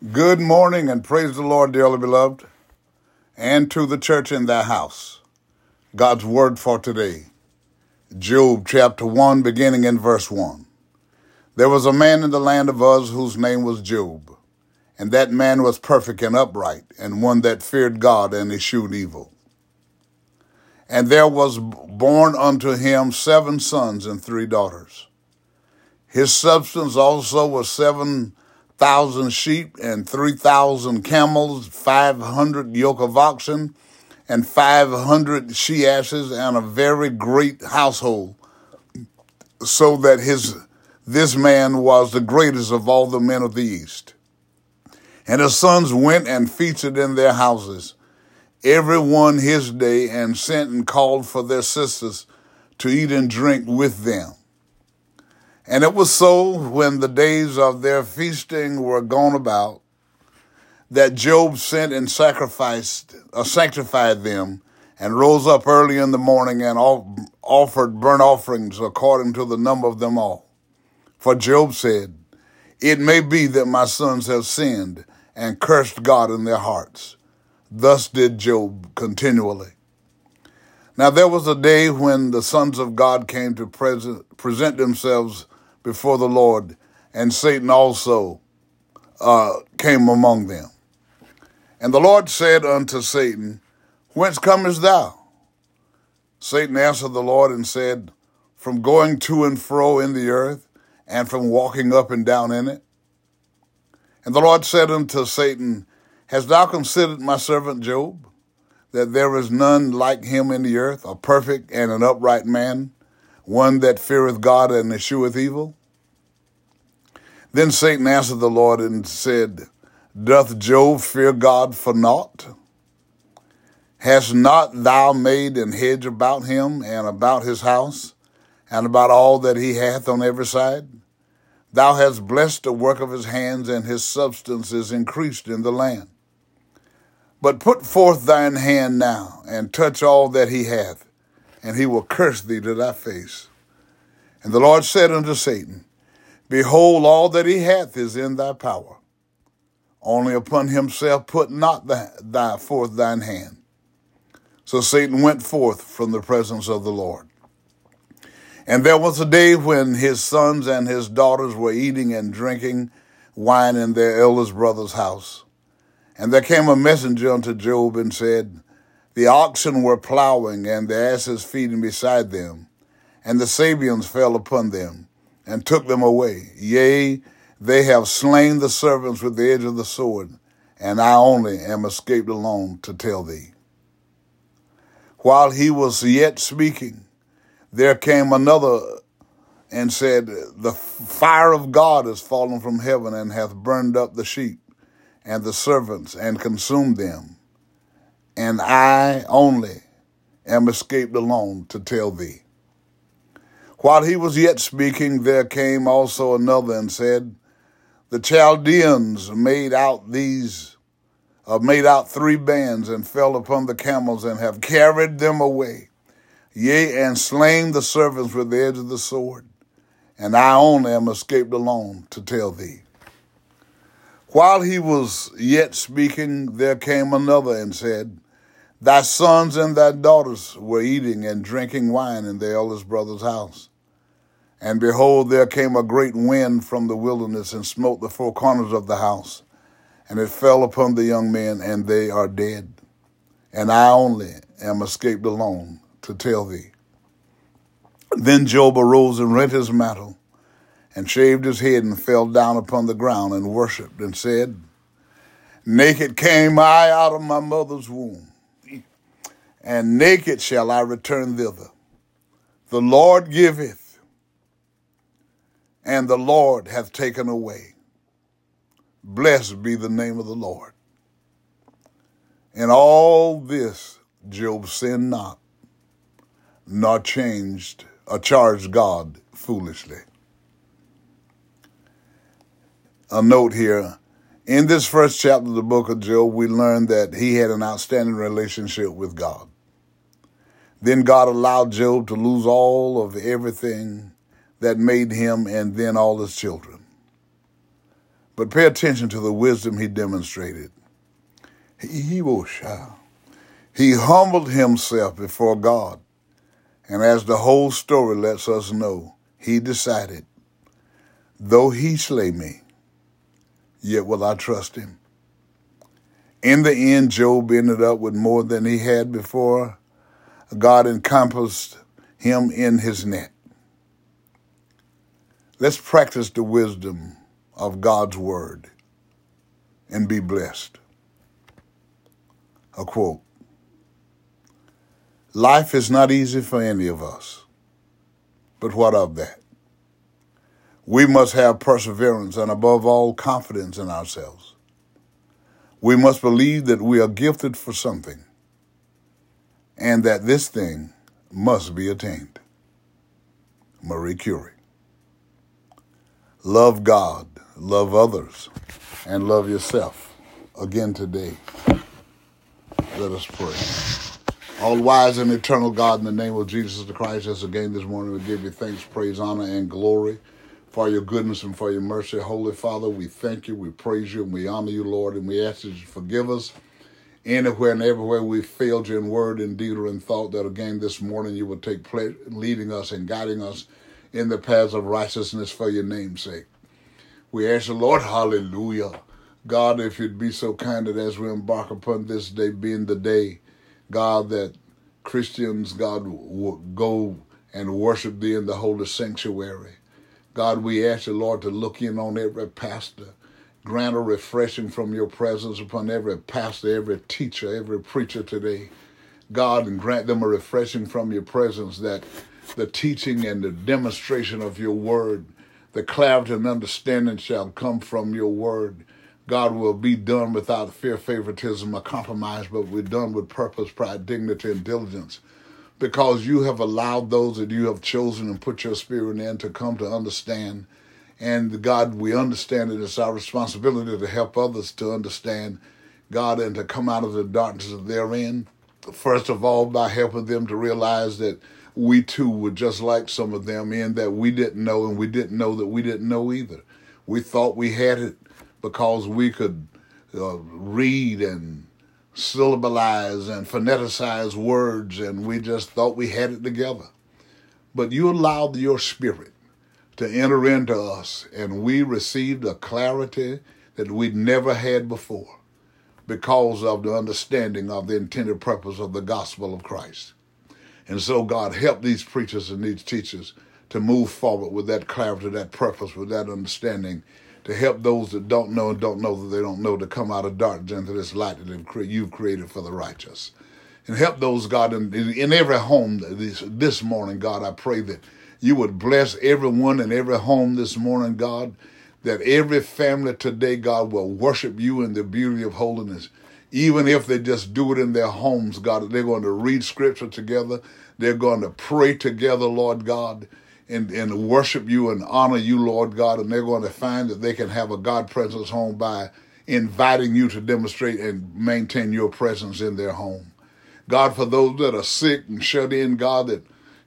Good morning and praise the Lord, dearly beloved, and to the church in thy house. God's word for today. Job chapter 1, beginning in verse 1. There was a man in the land of Uz whose name was Job, and that man was perfect and upright, and one that feared God and eschewed evil. And there was born unto him seven sons and three daughters. His substance also was seven thousand sheep and three thousand camels, five hundred yoke of oxen, and five hundred she asses, and a very great household, so that his this man was the greatest of all the men of the east. And his sons went and feasted in their houses, every one his day, and sent and called for their sisters to eat and drink with them. And it was so when the days of their feasting were gone about that Job sent and sacrificed, uh, sanctified them, and rose up early in the morning and offered burnt offerings according to the number of them all. For Job said, It may be that my sons have sinned and cursed God in their hearts. Thus did Job continually. Now there was a day when the sons of God came to present, present themselves before the Lord, and Satan also uh, came among them. And the Lord said unto Satan, Whence comest thou? Satan answered the Lord and said, From going to and fro in the earth, and from walking up and down in it. And the Lord said unto Satan, Hast thou considered my servant Job, that there is none like him in the earth, a perfect and an upright man, one that feareth God and escheweth evil? Then Satan answered the Lord and said, Doth Job fear God for naught? Hast not thou made an hedge about him and about his house and about all that he hath on every side? Thou hast blessed the work of his hands, and his substance is increased in the land. But put forth thine hand now, and touch all that he hath, and he will curse thee to thy face. And the Lord said unto Satan, Behold, all that he hath is in thy power. Only upon himself put not thy, thy forth thine hand. So Satan went forth from the presence of the Lord. And there was a day when his sons and his daughters were eating and drinking wine in their eldest brother's house. And there came a messenger unto Job and said, The oxen were plowing and the asses feeding beside them, and the Sabeans fell upon them and took them away. Yea, they have slain the servants with the edge of the sword, and I only am escaped alone to tell thee. While he was yet speaking, there came another and said, The fire of God is fallen from heaven and hath burned up the sheep and the servants and consumed them. And I only am escaped alone to tell thee. While he was yet speaking, there came also another and said, The Chaldeans made out these, uh, made out three bands and fell upon the camels and have carried them away, yea, and slain the servants with the edge of the sword. And I only am escaped alone to tell thee. While he was yet speaking, there came another and said, Thy sons and thy daughters were eating and drinking wine in their eldest brother's house. And behold, there came a great wind from the wilderness and smote the four corners of the house. And it fell upon the young men, and they are dead. And I only am escaped alone to tell thee. Then Job arose and rent his mantle, and shaved his head, and fell down upon the ground, and worshipped, and said, Naked came I out of my mother's womb, and naked shall I return thither. The Lord giveth, and the Lord hath taken away. Blessed be the name of the Lord. In all this, Job sinned not, nor changed or charged God foolishly. A note here. In this first chapter of the book of Job, we learn that he had an outstanding relationship with God. Then God allowed Job to lose all of everything that made him and then all his children. But pay attention to the wisdom he demonstrated. He, was he humbled himself before God. And as the whole story lets us know, he decided, though he slay me, yet will I trust him. In the end, Job ended up with more than he had before. God encompassed him in his net. Let's practice the wisdom of God's word and be blessed. A quote Life is not easy for any of us, but what of that? We must have perseverance and, above all, confidence in ourselves. We must believe that we are gifted for something and that this thing must be attained. Marie Curie. Love God, love others, and love yourself. Again today, let us pray. All wise and eternal God, in the name of Jesus the Christ, as again this morning we give you thanks, praise, honor, and glory for your goodness and for your mercy. Holy Father, we thank you, we praise you, and we honor you, Lord, and we ask that you forgive us anywhere and everywhere we failed you in word and deed or in thought, that again this morning you will take pleasure in leading us and guiding us in the paths of righteousness for your name's sake. We ask the Lord, hallelujah. God, if you'd be so kind that as we embark upon this day being the day, God, that Christians, God, will go and worship thee in the holy sanctuary. God, we ask you, Lord, to look in on every pastor. Grant a refreshing from your presence upon every pastor, every teacher, every preacher today. God, and grant them a refreshing from your presence that the teaching and the demonstration of your word, the clarity and understanding shall come from your word. God will be done without fear, favoritism, or compromise, but we're done with purpose, pride, dignity, and diligence because you have allowed those that you have chosen and put your spirit in to come to understand. And God, we understand that It's our responsibility to help others to understand God and to come out of the darkness that they're in. First of all, by helping them to realize that we too were just like some of them in that we didn't know and we didn't know that we didn't know either. We thought we had it because we could uh, read and syllabalize and phoneticize words, and we just thought we had it together. But you allowed your spirit to enter into us, and we received a clarity that we'd never had before because of the understanding of the intended purpose of the gospel of Christ. And so, God, help these preachers and these teachers to move forward with that clarity, that purpose, with that understanding, to help those that don't know and don't know that they don't know to come out of darkness into this light that you've created for the righteous. And help those, God, in, in every home this, this morning, God, I pray that you would bless everyone in every home this morning, God, that every family today, God, will worship you in the beauty of holiness. Even if they just do it in their homes, God, they're going to read scripture together. They're going to pray together, Lord God and, and worship you and honor you, Lord God, and they're going to find that they can have a God presence home by inviting you to demonstrate and maintain your presence in their home. God, for those that are sick and shut in, God, that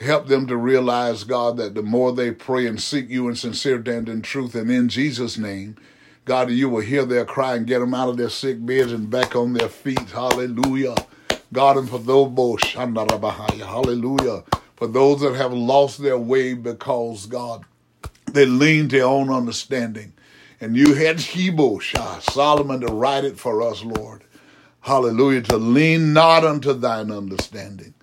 help them to realize, God, that the more they pray and seek you in sincerity and in truth and in Jesus' name, God, you will hear their cry and get them out of their sick beds and back on their feet. Hallelujah. God, and for those, hallelujah for those that have lost their way because, God, they leaned to their own understanding. And you had Shebo, Shah, Solomon to write it for us, Lord. Hallelujah. To lean not unto thine understanding.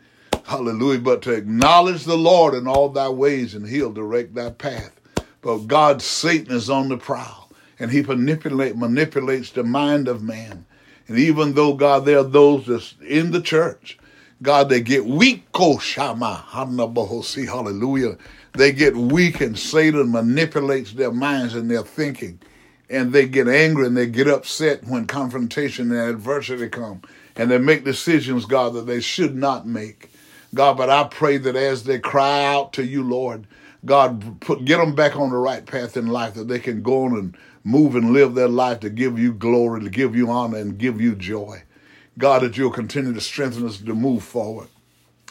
Hallelujah. But to acknowledge the Lord in all thy ways and he'll direct thy path. But God, Satan is on the prowl and he manipulate, manipulates the mind of man. And even though, God, there are those that's in the church God, they get weak. Oh, Shama, hallelujah. They get weak and Satan manipulates their minds and their thinking. And they get angry and they get upset when confrontation and adversity come. And they make decisions, God, that they should not make. God, but I pray that as they cry out to you, Lord, God, put, get them back on the right path in life that they can go on and move and live their life to give you glory, to give you honor, and give you joy. God, that you'll continue to strengthen us to move forward.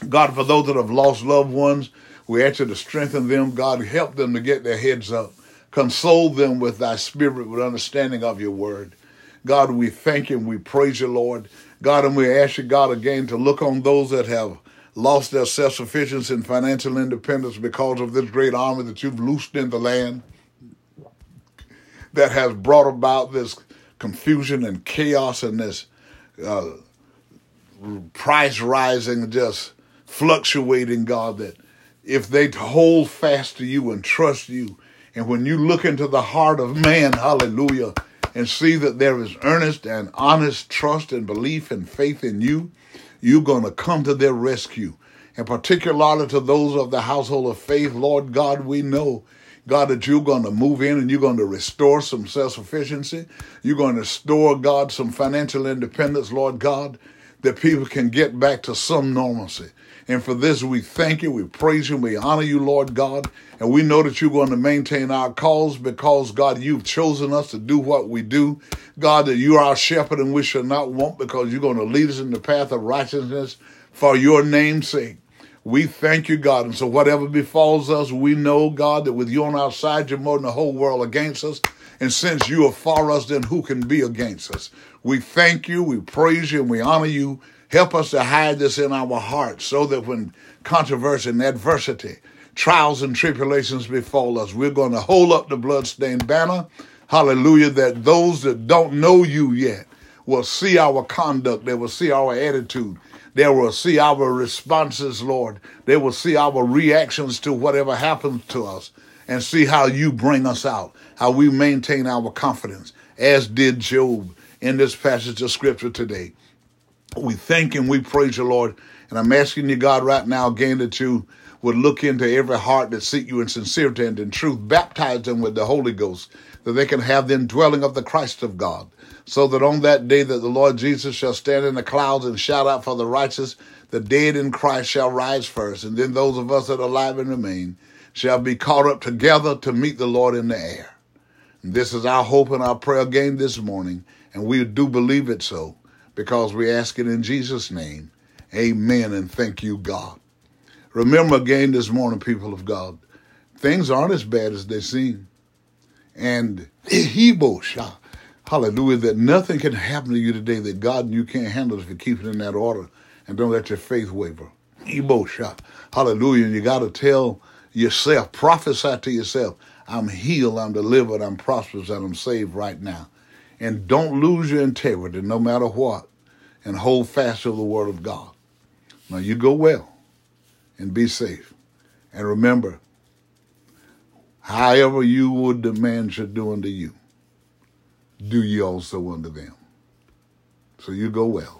God, for those that have lost loved ones, we ask you to strengthen them. God, help them to get their heads up. Console them with thy spirit, with understanding of your word. God, we thank you and we praise you, Lord. God, and we ask you, God, again to look on those that have lost their self sufficiency and financial independence because of this great army that you've loosed in the land that has brought about this confusion and chaos and this uh, price rising, just fluctuating, God, that if they hold fast to you and trust you, and when you look into the heart of man, hallelujah, and see that there is earnest and honest trust and belief and faith in you, you're going to come to their rescue. And particularly to those of the household of faith, Lord God, we know, God, that you're going to move in and you're going to restore some self sufficiency. You're going to restore, God, some financial independence, Lord God, that people can get back to some normalcy. And for this, we thank you, we praise you, we honor you, Lord God. And we know that you're going to maintain our cause because, God, you've chosen us to do what we do. God, that you are our shepherd and we shall not want because you're going to lead us in the path of righteousness for your name's sake. We thank you, God. And so whatever befalls us, we know, God, that with you on our side, you're more than the whole world against us. And since you are for us, then who can be against us? We thank you, we praise you, and we honor you. Help us to hide this in our hearts so that when controversy and adversity, trials and tribulations befall us, we're going to hold up the bloodstained banner. Hallelujah. That those that don't know you yet will see our conduct, they will see our attitude, they will see our responses, Lord. They will see our reactions to whatever happens to us and see how you bring us out, how we maintain our confidence, as did Job in this passage of scripture today. We thank and we praise you, Lord. And I'm asking you, God, right now again that you would look into every heart that seek you in sincerity and in truth, baptize them with the Holy Ghost, that they can have the indwelling of the Christ of God, so that on that day that the Lord Jesus shall stand in the clouds and shout out for the righteous, the dead in Christ shall rise first, and then those of us that are alive and remain shall be caught up together to meet the Lord in the air. And this is our hope and our prayer again this morning, and we do believe it so because we ask it in Jesus' name. Amen and thank you, God. Remember again this morning, people of God, things aren't as bad as they seem. And Hebosha, hallelujah, that nothing can happen to you today that God and you can't handle if you keep it in that order and don't let your faith waver. Hebosha, hallelujah. And you got to tell yourself, prophesy to yourself, I'm healed, I'm delivered, I'm prosperous, and I'm saved right now. And don't lose your integrity no matter what and hold fast to the word of God. Now you go well and be safe. And remember, however you would demand should do unto you, do ye also unto them. So you go well.